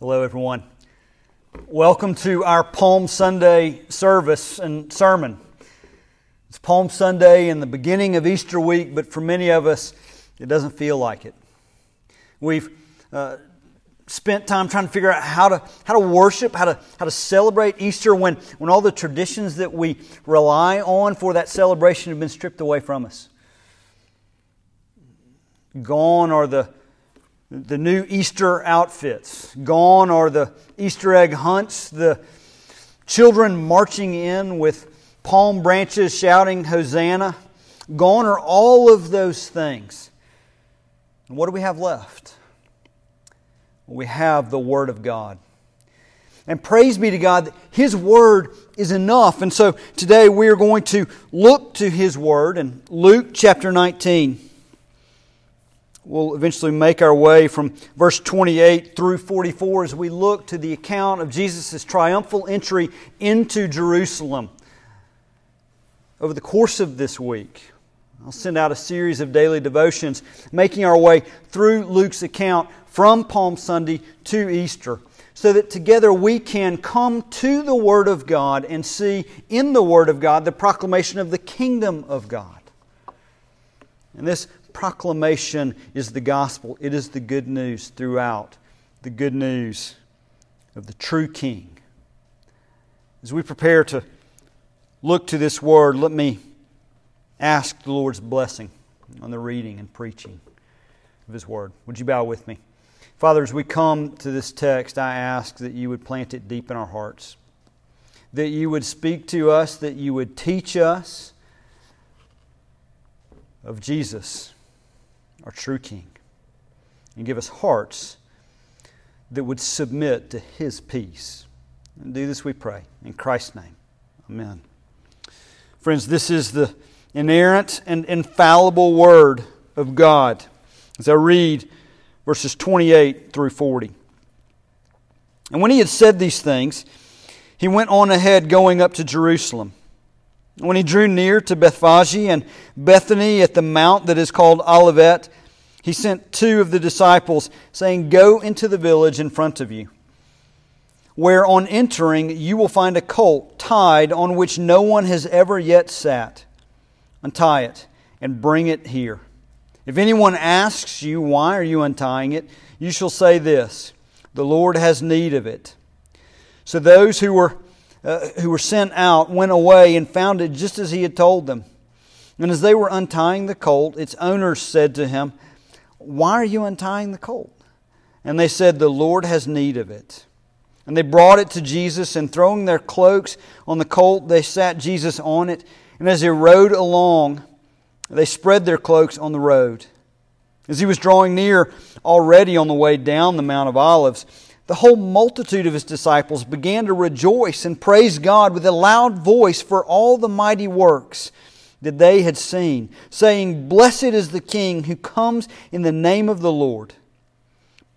Hello, everyone. Welcome to our Palm Sunday service and sermon. It's Palm Sunday in the beginning of Easter week, but for many of us, it doesn't feel like it. We've uh, spent time trying to figure out how to, how to worship, how to, how to celebrate Easter when, when all the traditions that we rely on for that celebration have been stripped away from us. Gone are the the new Easter outfits. Gone are the Easter egg hunts, the children marching in with palm branches shouting Hosanna. Gone are all of those things. And what do we have left? We have the Word of God. And praise be to God that His Word is enough. And so today we are going to look to His Word in Luke chapter 19 we'll eventually make our way from verse 28 through 44 as we look to the account of Jesus' triumphal entry into Jerusalem. Over the course of this week, I'll send out a series of daily devotions, making our way through Luke's account from Palm Sunday to Easter, so that together we can come to the Word of God and see in the Word of God the proclamation of the kingdom of God. And this proclamation is the gospel, it is the good news throughout, the good news of the true King. As we prepare to look to this word, let me ask the Lord's blessing on the reading and preaching of His word. Would you bow with me? Father, as we come to this text, I ask that you would plant it deep in our hearts, that you would speak to us, that you would teach us of Jesus our true King, and give us hearts that would submit to His peace. And do this, we pray. In Christ's name, amen. Friends, this is the inerrant and infallible Word of God. As I read verses 28 through 40. And when he had said these things, he went on ahead, going up to Jerusalem. When he drew near to Bethphage and Bethany at the mount that is called Olivet, he sent two of the disciples, saying, Go into the village in front of you, where on entering you will find a colt tied on which no one has ever yet sat. Untie it and bring it here. If anyone asks you, Why are you untying it? you shall say this The Lord has need of it. So those who were uh, who were sent out went away and found it just as he had told them. And as they were untying the colt, its owners said to him, Why are you untying the colt? And they said, The Lord has need of it. And they brought it to Jesus, and throwing their cloaks on the colt, they sat Jesus on it. And as he rode along, they spread their cloaks on the road. As he was drawing near already on the way down the Mount of Olives, the whole multitude of his disciples began to rejoice and praise God with a loud voice for all the mighty works that they had seen, saying, Blessed is the King who comes in the name of the Lord.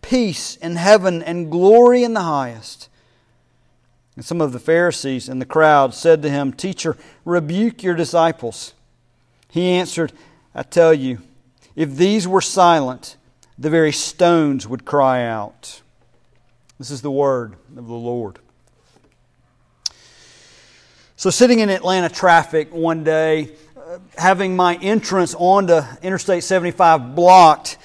Peace in heaven and glory in the highest. And some of the Pharisees and the crowd said to him, Teacher, rebuke your disciples. He answered, I tell you, if these were silent, the very stones would cry out. This is the word of the Lord. So, sitting in Atlanta traffic one day, having my entrance onto Interstate 75 blocked,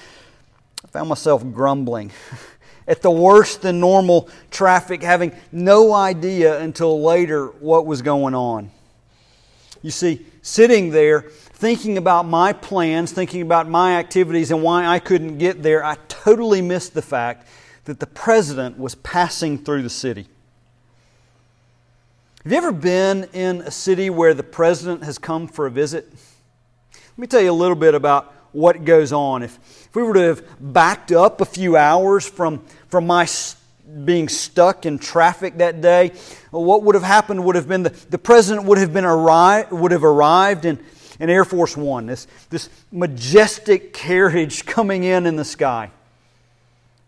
I found myself grumbling at the worse than normal traffic, having no idea until later what was going on. You see, sitting there, thinking about my plans, thinking about my activities, and why I couldn't get there, I totally missed the fact that the president was passing through the city. Have you ever been in a city where the president has come for a visit? Let me tell you a little bit about what goes on. If, if we were to have backed up a few hours from, from my being stuck in traffic that day, what would have happened would have been the, the president would have, been arri- would have arrived in, in Air Force One, this, this majestic carriage coming in in the sky.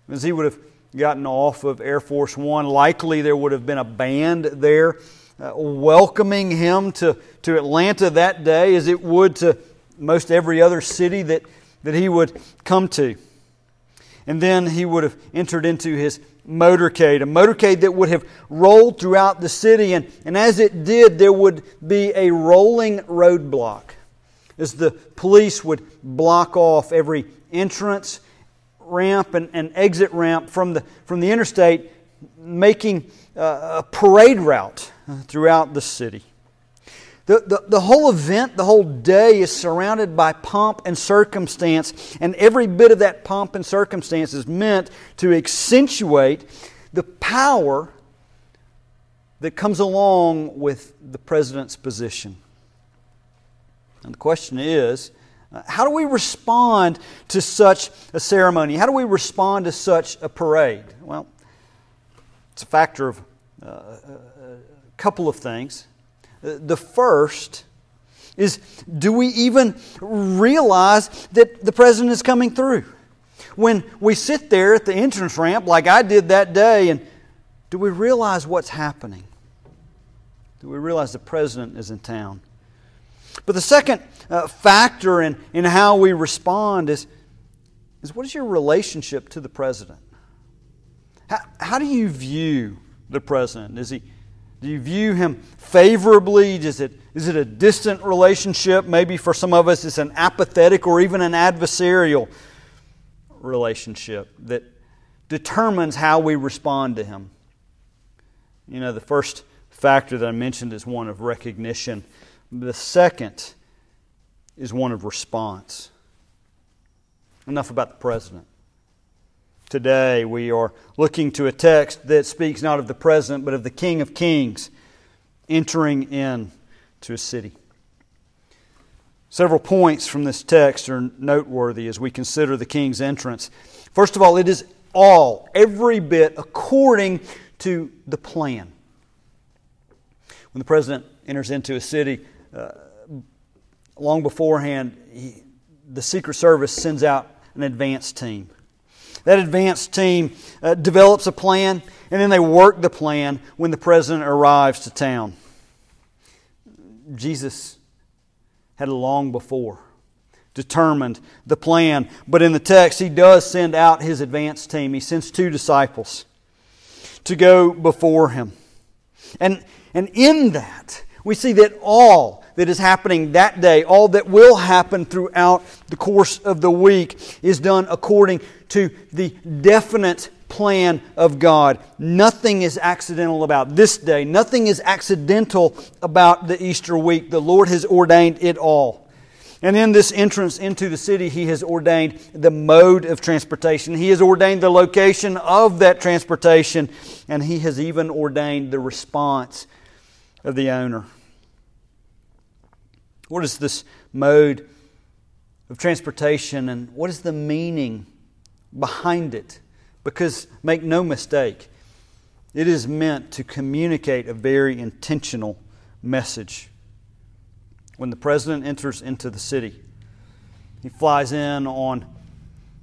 As he would have gotten off of Air Force One. Likely there would have been a band there uh, welcoming him to, to Atlanta that day, as it would to most every other city that, that he would come to. And then he would have entered into his motorcade, a motorcade that would have rolled throughout the city. And, and as it did, there would be a rolling roadblock as the police would block off every entrance ramp and, and exit ramp from the, from the interstate, making uh, a parade route throughout the city. The, the, the whole event, the whole day is surrounded by pomp and circumstance, and every bit of that pomp and circumstance is meant to accentuate the power that comes along with the president's position. And the question is uh, how do we respond to such a ceremony? How do we respond to such a parade? Well, it's a factor of a couple of things. The first is do we even realize that the president is coming through? When we sit there at the entrance ramp, like I did that day, and do we realize what's happening? Do we realize the president is in town? But the second uh, factor in, in how we respond is, is what is your relationship to the president? How, how do you view the president? Is he, do you view him favorably? Is it, is it a distant relationship? Maybe for some of us, it's an apathetic or even an adversarial relationship that determines how we respond to him. You know, the first factor that I mentioned is one of recognition. The second is one of response. Enough about the president. Today, we are looking to a text that speaks not of the president, but of the King of Kings entering in to a city. Several points from this text are noteworthy as we consider the king's entrance. First of all, it is all, every bit, according to the plan. When the president enters into a city, uh, long beforehand, he, the Secret Service sends out an advance team. That advanced team uh, develops a plan, and then they work the plan when the president arrives to town. Jesus had long before determined the plan, but in the text, he does send out his advanced team. He sends two disciples to go before him. And, and in that, we see that all that is happening that day, all that will happen throughout the course of the week, is done according to the definite plan of God. Nothing is accidental about this day. Nothing is accidental about the Easter week. The Lord has ordained it all. And in this entrance into the city, He has ordained the mode of transportation. He has ordained the location of that transportation, and He has even ordained the response of the owner. What is this mode of transportation and what is the meaning behind it? Because make no mistake, it is meant to communicate a very intentional message. When the president enters into the city, he flies in on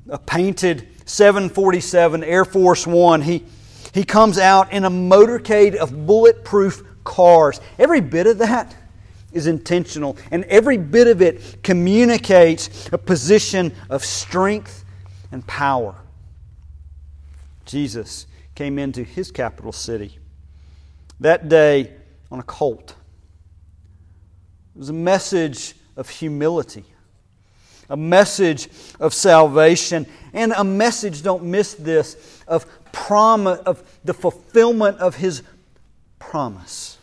a painted 747 Air Force One. He, he comes out in a motorcade of bulletproof cars. Every bit of that is intentional, and every bit of it communicates a position of strength and power. Jesus came into his capital city that day on a colt. It was a message of humility, a message of salvation, and a message, don't miss this, of, prom- of the fulfillment of his promise.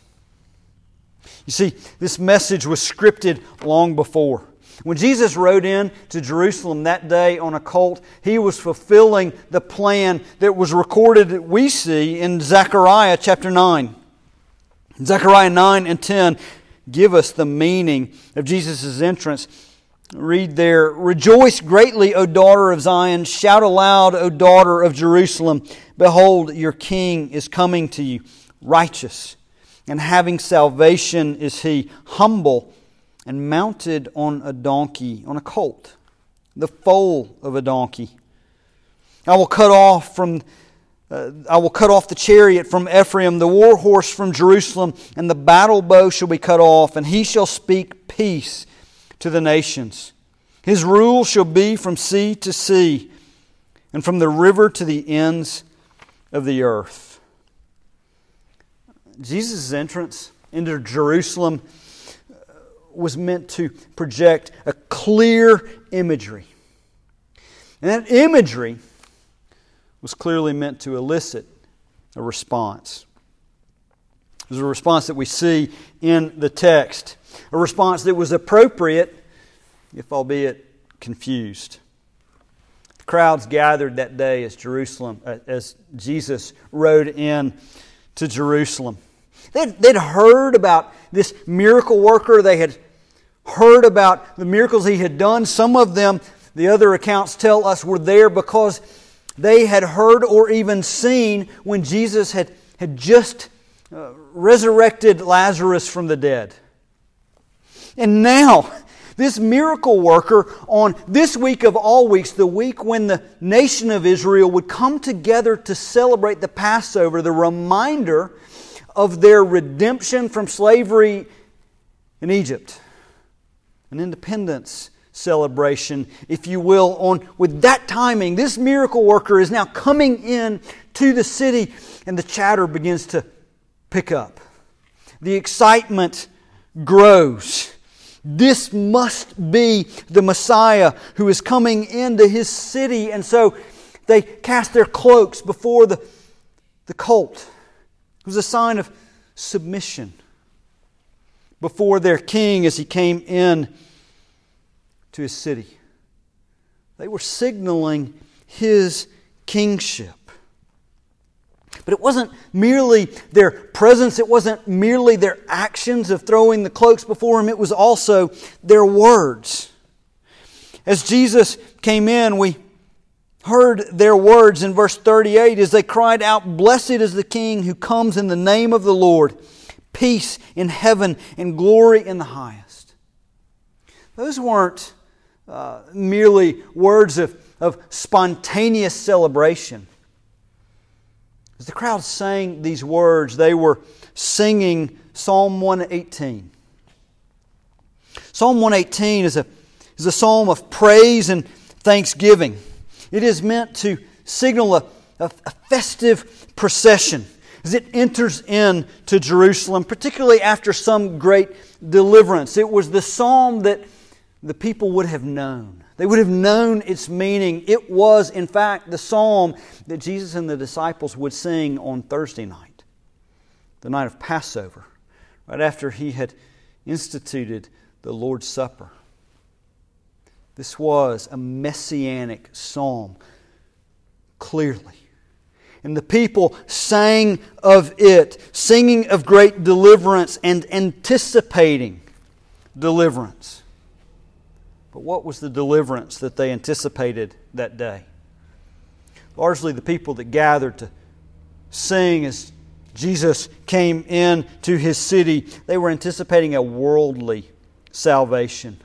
You see, this message was scripted long before. When Jesus rode in to Jerusalem that day on a colt, he was fulfilling the plan that was recorded that we see in Zechariah chapter 9. Zechariah 9 and 10 give us the meaning of Jesus' entrance. Read there Rejoice greatly, O daughter of Zion. Shout aloud, O daughter of Jerusalem. Behold, your king is coming to you, righteous and having salvation is he, humble and mounted on a donkey, on a colt, the foal of a donkey. I will cut off from uh, I will cut off the chariot from Ephraim, the war horse from Jerusalem, and the battle bow shall be cut off, and he shall speak peace to the nations. His rule shall be from sea to sea, and from the river to the ends of the earth. Jesus' entrance into Jerusalem was meant to project a clear imagery. And that imagery was clearly meant to elicit a response. It was a response that we see in the text, a response that was appropriate, if albeit confused. The crowds gathered that day as Jerusalem, uh, as Jesus rode in to Jerusalem. They'd, they'd heard about this miracle worker. They had heard about the miracles he had done. Some of them, the other accounts tell us, were there because they had heard or even seen when Jesus had, had just uh, resurrected Lazarus from the dead. And now, this miracle worker on this week of all weeks, the week when the nation of Israel would come together to celebrate the Passover, the reminder of their redemption from slavery in Egypt, an independence celebration, if you will, on with that timing. This miracle worker is now coming in to the city, and the chatter begins to pick up. The excitement grows. This must be the Messiah who is coming into his city. And so they cast their cloaks before the, the colt. It was a sign of submission before their king as he came in to his city. They were signaling his kingship. But it wasn't merely their presence, it wasn't merely their actions of throwing the cloaks before him, it was also their words. As Jesus came in, we heard their words in verse 38 as they cried out, Blessed is the King who comes in the name of the Lord, peace in heaven and glory in the highest. Those weren't uh, merely words of, of spontaneous celebration. As the crowd sang these words, they were singing Psalm 118. Psalm 118 is a, is a psalm of praise and thanksgiving. It is meant to signal a, a, a festive procession as it enters into Jerusalem, particularly after some great deliverance. It was the psalm that the people would have known. They would have known its meaning. It was, in fact, the psalm that Jesus and the disciples would sing on Thursday night, the night of Passover, right after he had instituted the Lord's Supper. This was a messianic psalm, clearly. And the people sang of it, singing of great deliverance and anticipating deliverance. But what was the deliverance that they anticipated that day? Largely the people that gathered to sing as Jesus came in to his city, they were anticipating a worldly salvation.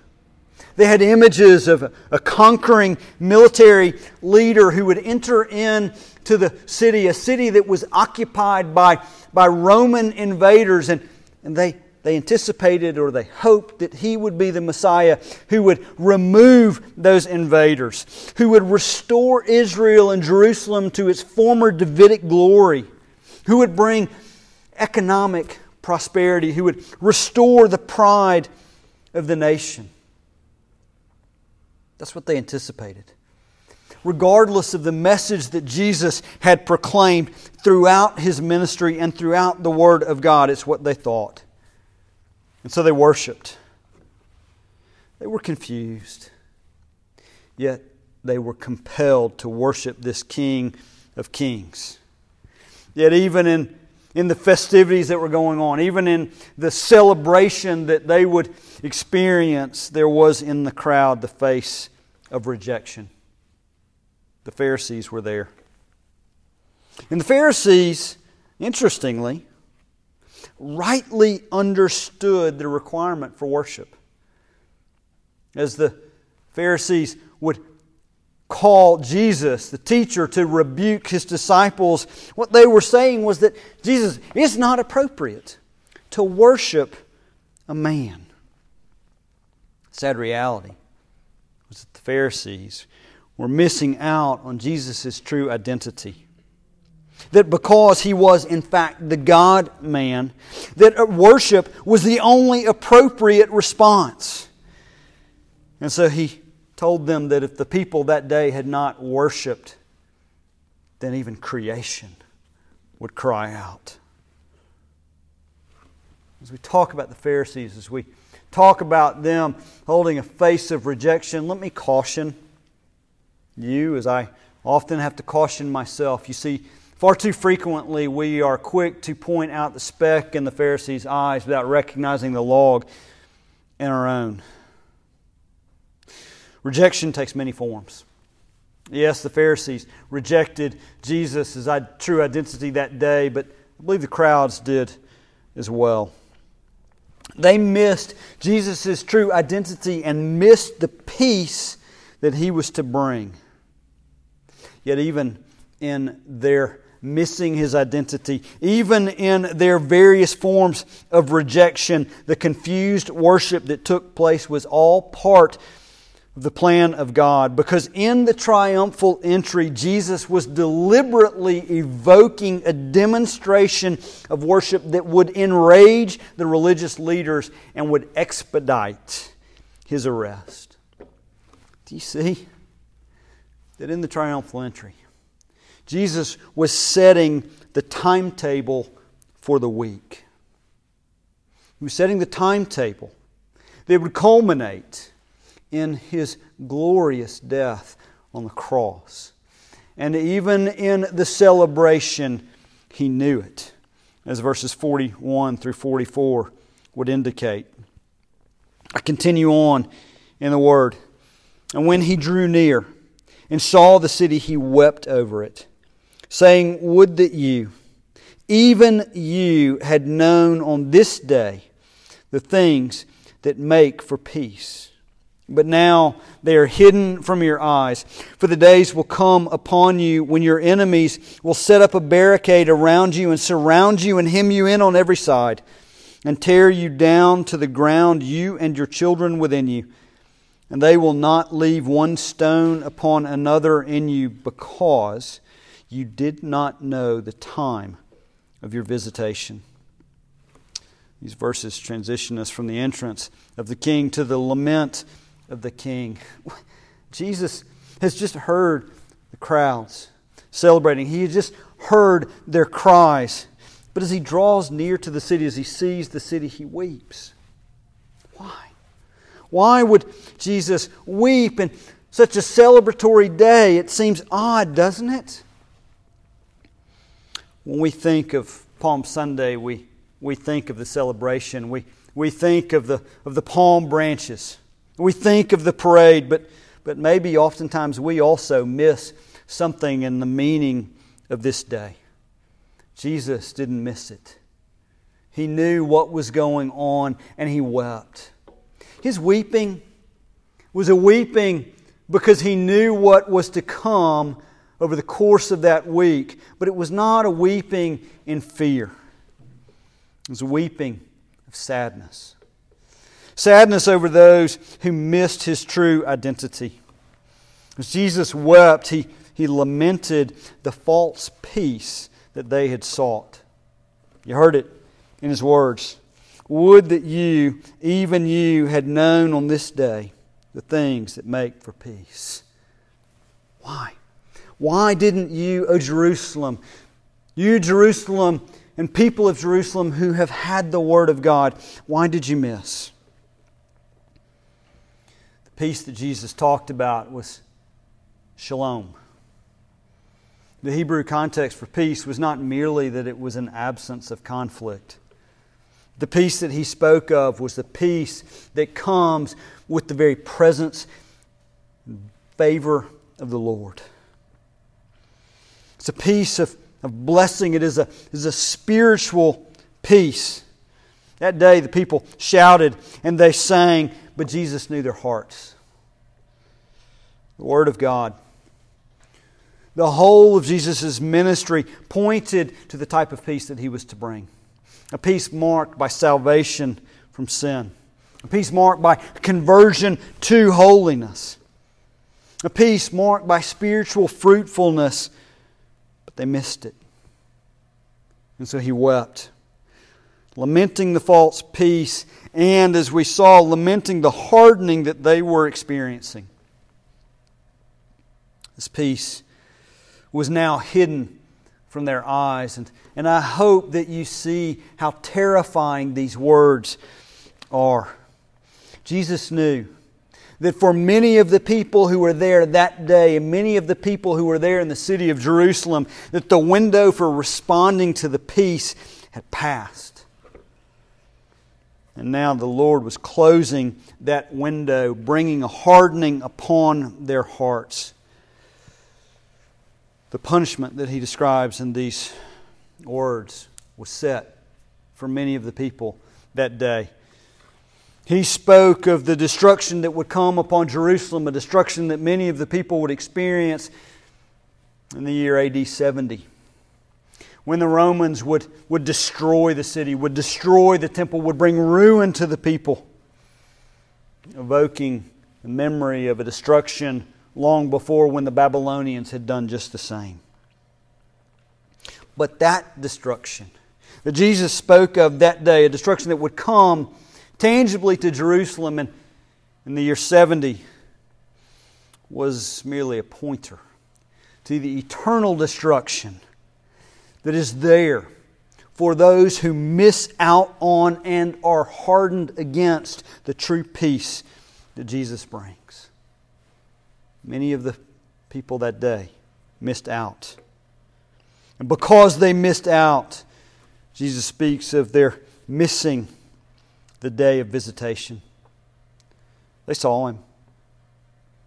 They had images of a, conquering military leader who would enter into the city, a city that was occupied by, by Roman invaders, and, and they they anticipated or they hoped that he would be the Messiah who would remove those invaders, who would restore Israel and Jerusalem to its former Davidic glory, who would bring economic prosperity, who would restore the pride of the nation. That's what they anticipated. Regardless of the message that Jesus had proclaimed throughout his ministry and throughout the Word of God, it's what they thought. And so they worshiped. They were confused, yet they were compelled to worship this King of Kings. Yet, even in, in the festivities that were going on, even in the celebration that they would experience, there was in the crowd the face of rejection. The Pharisees were there. And the Pharisees, interestingly, rightly understood the requirement for worship. As the Pharisees would call Jesus, the teacher, to rebuke his disciples, what they were saying was that Jesus, it's not appropriate to worship a man. Sad reality was that the Pharisees were missing out on Jesus' true identity. That because he was, in fact, the God man, that worship was the only appropriate response. And so he told them that if the people that day had not worshiped, then even creation would cry out. As we talk about the Pharisees, as we talk about them holding a face of rejection, let me caution you, as I often have to caution myself. You see, far too frequently we are quick to point out the speck in the Pharisees' eyes without recognizing the log in our own. Rejection takes many forms. Yes, the Pharisees rejected Jesus' true identity that day, but I believe the crowds did as well. They missed Jesus' true identity and missed the peace that he was to bring. Yet, even in their missing his identity, even in their various forms of rejection, the confused worship that took place was all part the plan of God. Because in the triumphal entry, Jesus was deliberately evoking a demonstration of worship that would enrage the religious leaders and would expedite his arrest. Do you see? that in the triumphal entry, Jesus was setting the timetable for the week. He was setting the timetable that would culminate in his glorious death on the cross. And even in the celebration, he knew it, as verses 41 through 44 would indicate. I continue on in the Word. And when he drew near, and saw the city, he wept over it, saying, Would that you, even you, had known on this day the things that make for peace. But now they are hidden from your eyes. For the days will come upon you when your enemies will set up a barricade around you and surround you and hem you in on every side and tear you down to the ground, you and your children within you and they will not leave one stone upon another in you because you did not know the time of your visitation. These verses transition us from the entrance of the king to the lament of the king. Jesus has just heard the crowds celebrating, he has just heard their cries. But as he draws near to the city, as he sees the city, he weeps. Why? Why would Jesus weep in such a celebratory day? It seems odd, doesn't it? When we think of Palm Sunday, we, we think of the celebration. We, we think of the, of the palm branches. We think of the parade, but, but maybe oftentimes we also miss something in the meaning of this day. Jesus didn't miss it. He knew what was going on and he wept. His weeping was a weeping because he knew what was to come over the course of that week, but it was not a weeping in fear. It was a weeping of sadness. Sadness over those who missed his true identity. As Jesus wept, he, he lamented the false peace that they had sought. You heard it in his words. Would that you, even you, had known on this day the things that make for peace. Why? Why didn't you, O Jerusalem, you, Jerusalem, and people of Jerusalem who have had the Word of God, why did you miss? Peace that Jesus talked about was shalom. The Hebrew context for peace was not merely that it was an absence of conflict. The peace that he spoke of was the peace that comes with the very presence and favor of the Lord. It's a peace of, of blessing, it is a, is a spiritual peace. That day, the people shouted and they sang, but Jesus knew their hearts. The Word of God. The whole of Jesus' ministry pointed to the type of peace that he was to bring a peace marked by salvation from sin, a peace marked by conversion to holiness. a peace marked by spiritual fruitfulness, but they missed it. And so he wept, lamenting the false peace, and as we saw, lamenting the hardening that they were experiencing. This peace was now hidden from their eyes. And, and I hope that you see how terrifying these words are. Jesus knew that for many of the people who were there that day, and many of the people who were there in the city of Jerusalem, that the window for responding to the peace had passed. And now the Lord was closing that window, bringing a hardening upon their hearts the punishment that he describes in these words was set for many of the people that day. He spoke of the destruction that would come upon Jerusalem, a destruction that many of the people would experience in the year AD 70. When the Romans would, would destroy the city, would destroy the temple, would bring ruin to the people, evoking the memory of a destruction long before when the Babylonians had done just the same. But that destruction that Jesus spoke of that day, a destruction that would come tangibly to Jerusalem in, in the year 70, was merely a pointer to the eternal destruction that is there for those who miss out on and are hardened against the true peace that Jesus brings. Many of the people that day missed out. And because they missed out, Jesus speaks of their missing the day of visitation. They saw him.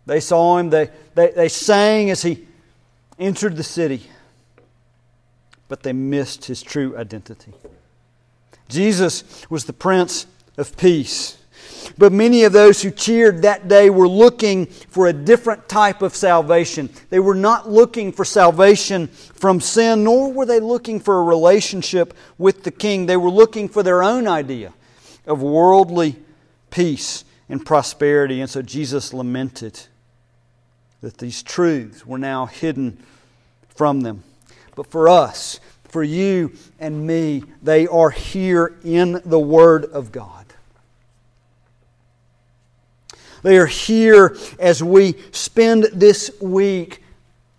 They saw him. They, they, they sang as he entered the city, but they missed his true identity. Jesus was the Prince of Peace. But many of those who cheered that day were looking for a different type of salvation. They were not looking for salvation from sin, nor were they looking for a relationship with the King. They were looking for their own idea of worldly peace and prosperity. And so Jesus lamented that these truths were now hidden from them. But for us, for you and me, they are here in the Word of God. They are here as we spend this week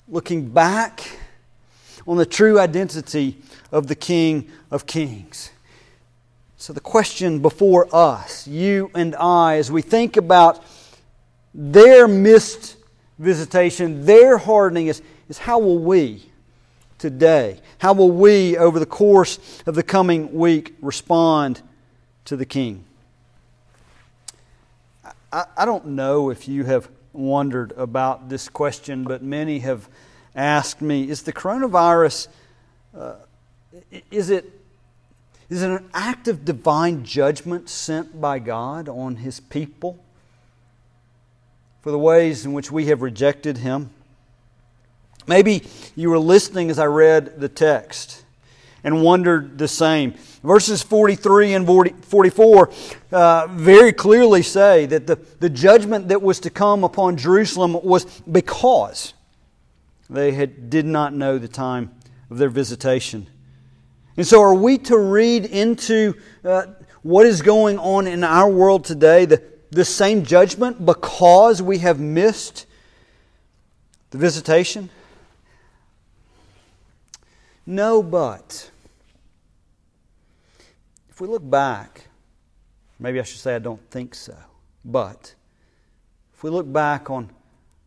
looking back on the true identity of the King of Kings. So, the question before us, you and I, as we think about their missed visitation, their hardening, is, is how will we today, how will we over the course of the coming week respond to the King? I, I don't know if you have wondered about this question, but many have asked me is the coronavirus, uh, is, it, is it an act of divine judgment sent by God on His people for the ways in which we have rejected Him? Maybe you were listening as I read the text and wondered the same. Verses 43 and 44 uh, very clearly say that the, the judgment that was to come upon Jerusalem was because they had, did not know the time of their visitation. And so, are we to read into uh, what is going on in our world today, the, the same judgment, because we have missed the visitation? No, but if we look back, maybe I should say I don't think so, but if we look back on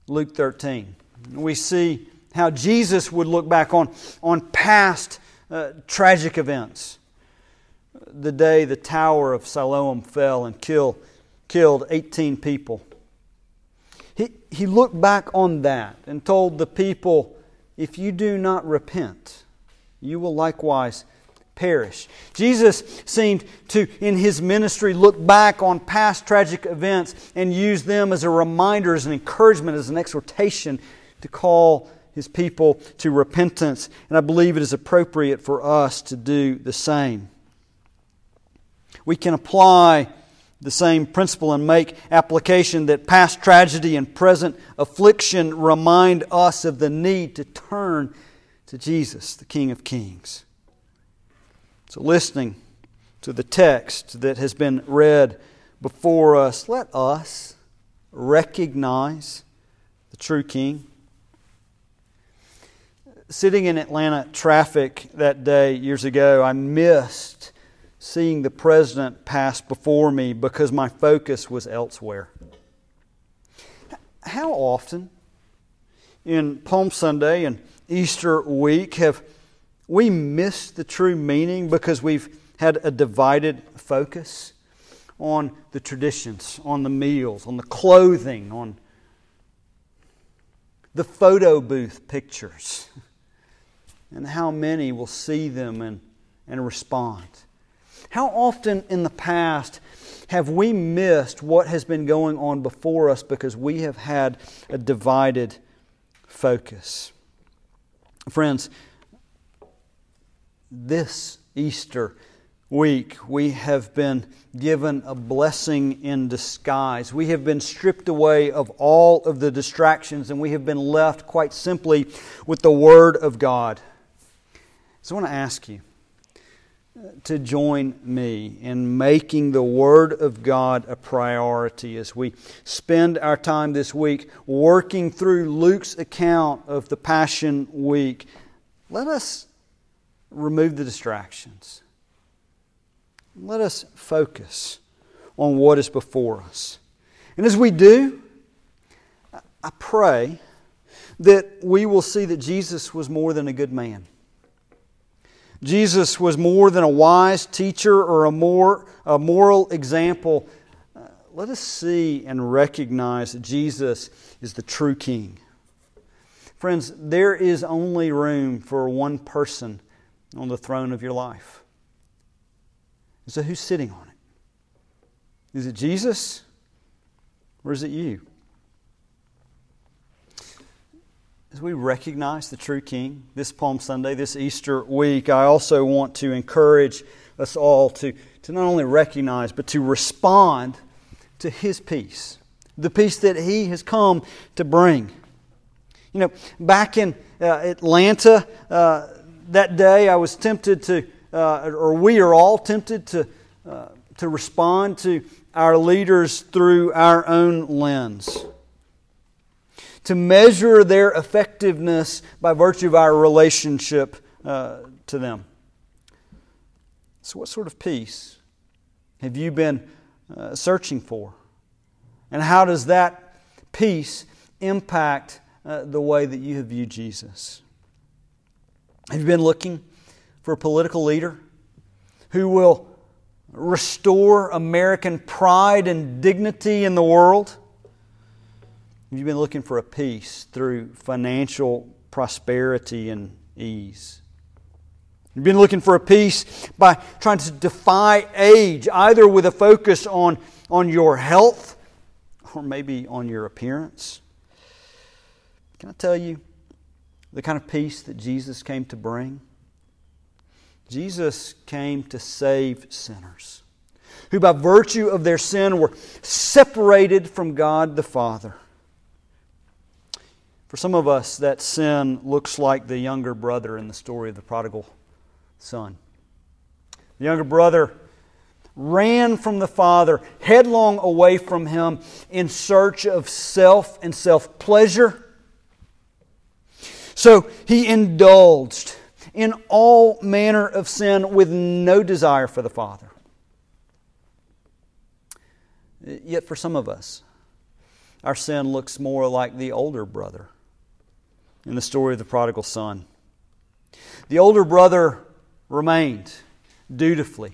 Luke 13, we see how Jesus would look back on, on past uh, tragic events. The day the Tower of Siloam fell and kill, killed 18 people. He, he looked back on that and told the people, If you do not repent, you will likewise perish. Jesus seemed to, in his ministry, look back on past tragic events and use them as a reminder, as an encouragement, as an exhortation to call his people to repentance. And I believe it is appropriate for us to do the same. We can apply the same principle and make application that past tragedy and present affliction remind us of the need to turn to Jesus, the King of Kings. So, listening to the text that has been read before us, let us recognize the true King. Sitting in Atlanta traffic that day years ago, I missed seeing the president pass before me because my focus was elsewhere. How often in Palm Sunday and Easter week have we missed the true meaning because we've had a divided focus on the traditions, on the meals, on the clothing, on the photo booth pictures, and how many will see them and, and respond. How often in the past have we missed what has been going on before us because we have had a divided focus? Friends, this Easter week, we have been given a blessing in disguise. We have been stripped away of all of the distractions and we have been left quite simply with the Word of God. So I want to ask you to join me in making the Word of God a priority as we spend our time this week working through Luke's account of the Passion Week. Let us remove the distractions. Let us focus on what is before us. And as we do, I pray that we will see that Jesus was more than a good man. Jesus was more than a wise teacher or a, more, a moral example. Uh, let us see and recognize that Jesus is the true King. Friends, there is only room for one person on the throne of your life. So, who's sitting on it? Is it Jesus or is it you? As we recognize the true King this Palm Sunday, this Easter week, I also want to encourage us all to, to not only recognize, but to respond to His peace, the peace that He has come to bring. You know, back in uh, Atlanta uh, that day, I was tempted to, uh, or we are all tempted to, uh, to respond to our leaders through our own lens to measure their effectiveness by virtue of our relationship uh, to them. So, what sort of peace have you been uh, searching for? And how does that peace impact uh, the way that you have viewed Jesus? Have you been looking for a political leader who will restore American pride and dignity in the world? Have you been looking for a peace through financial prosperity and ease? You've been looking for a peace by trying to defy age, either with a focus on, on your health or maybe on your appearance. Can I tell you the kind of peace that Jesus came to bring? Jesus came to save sinners who, by virtue of their sin, were separated from God the Father. For some of us, that sin looks like the younger brother in the story of the prodigal son. The younger brother ran from the father, headlong away from him in search of self and self pleasure. So he indulged in all manner of sin with no desire for the Father. Yet for some of us, our sin looks more like the older brother in the story of the prodigal son. The older brother remained dutifully.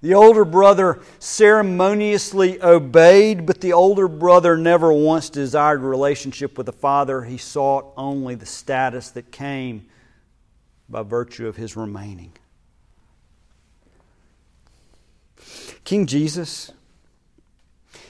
The older brother ceremoniously obeyed, but the older brother never once desired a relationship with the father. He sought only the status that came by virtue of his remaining. King Jesus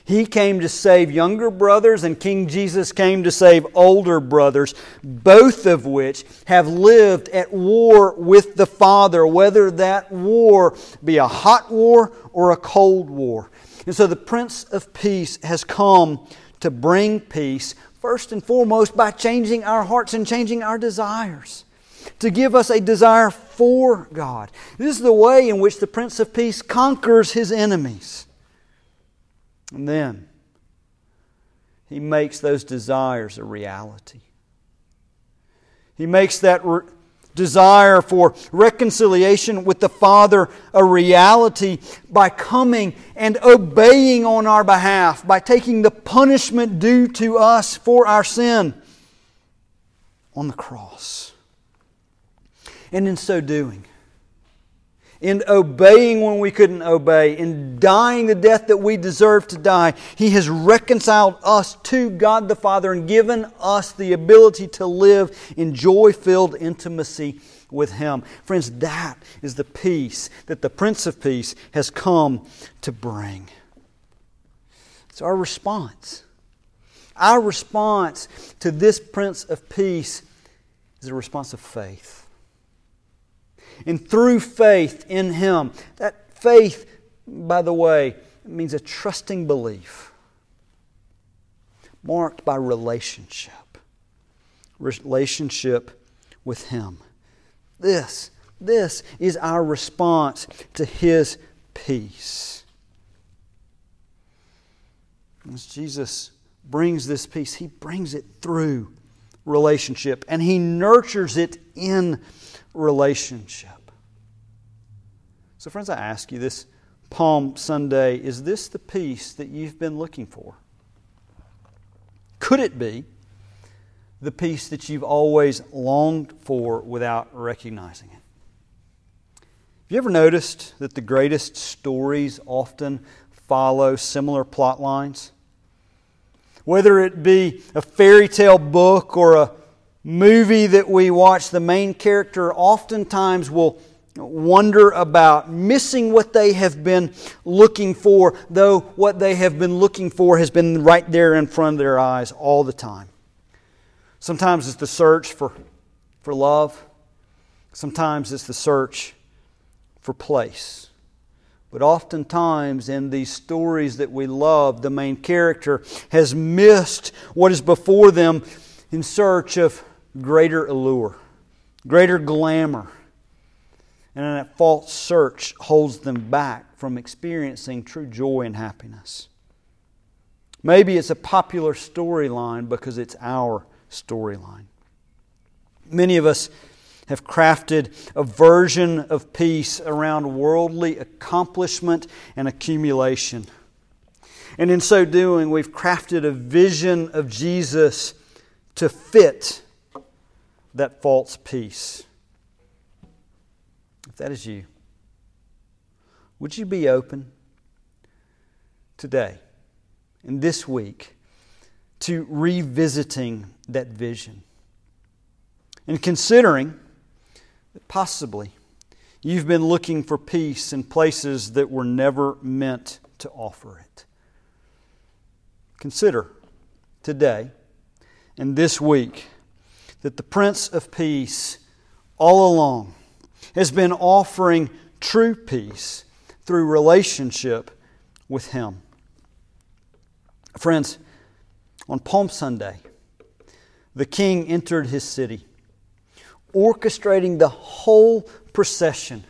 he came to save younger brothers, and King Jesus came to save older brothers, both of which have lived at war with the Father, whether that war be a hot war or a cold war. And so the Prince of Peace has come to bring peace, first and foremost by changing our hearts and changing our desires, to give us a desire for God. This is the way in which the Prince of Peace conquers his enemies. And then he makes those desires a reality. He makes that re- desire for reconciliation with the Father a reality by coming and obeying on our behalf, by taking the punishment due to us for our sin on the cross. And in so doing, in obeying when we couldn't obey, in dying the death that we deserve to die, He has reconciled us to God the Father and given us the ability to live in joy filled intimacy with Him. Friends, that is the peace that the Prince of Peace has come to bring. It's our response. Our response to this Prince of Peace is a response of faith and through faith in Him. That faith, by the way, means a trusting belief marked by relationship. Relationship with Him. This, this is our response to His peace. As Jesus brings this peace, He brings it through relationship and He nurtures it in relationship. So, friends, I ask you this Palm Sunday is this the peace that you've been looking for? Could it be the peace that you've always longed for without recognizing it? Have you ever noticed that the greatest stories often follow similar plot lines? Whether it be a fairy tale book or a movie that we watch, the main character oftentimes will wonder about missing what they have been looking for, though what they have been looking for has been right there in front of their eyes all the time. Sometimes it's the search for, for love, sometimes it's the search for place. But oftentimes, in these stories that we love, the main character has missed what is before them in search of greater allure, greater glamour. And that false search holds them back from experiencing true joy and happiness. Maybe it's a popular storyline because it's our storyline. Many of us have crafted a version of peace around worldly accomplishment and accumulation. And in so doing, we've crafted a vision of Jesus to fit that false peace. If that is you, would you be open today and this week to revisiting that vision and considering that possibly you've been looking for peace in places that were never meant to offer it? Consider today and this week that the Prince of Peace all along has been offering true peace through relationship with Him. Friends, on Palm Sunday, the king entered his city, orchestrating the whole procession.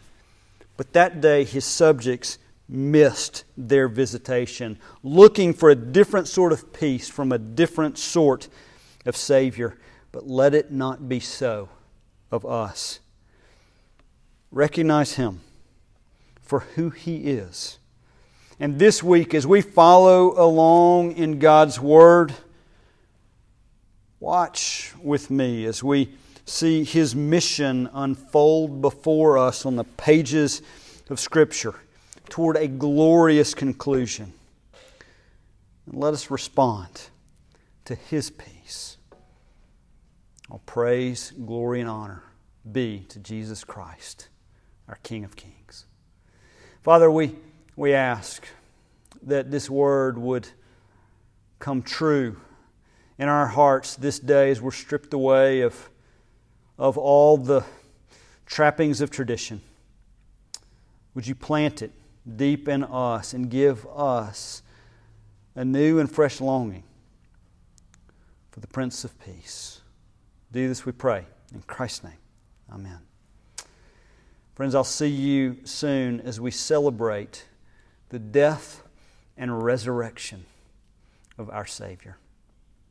But that day, his subjects missed their visitation, looking for a different sort of peace from a different sort of Savior but let it not be so of us. Recognize Him for who He is. And this week, as we follow along in God's Word, watch with me as we see His mission unfold before us on the pages of Scripture toward a glorious conclusion. And let us respond to His peace. All praise, glory, and honor be to Jesus Christ, our King of Kings. Father, we, we ask that this word would come true in our hearts this day as we're stripped away of, of all the trappings of tradition. Would you plant it deep in us and give us a new and fresh longing for the Prince of Peace. Do this, we pray. In Christ's name, amen. Friends, I'll see you soon as we celebrate the death and resurrection of our Savior.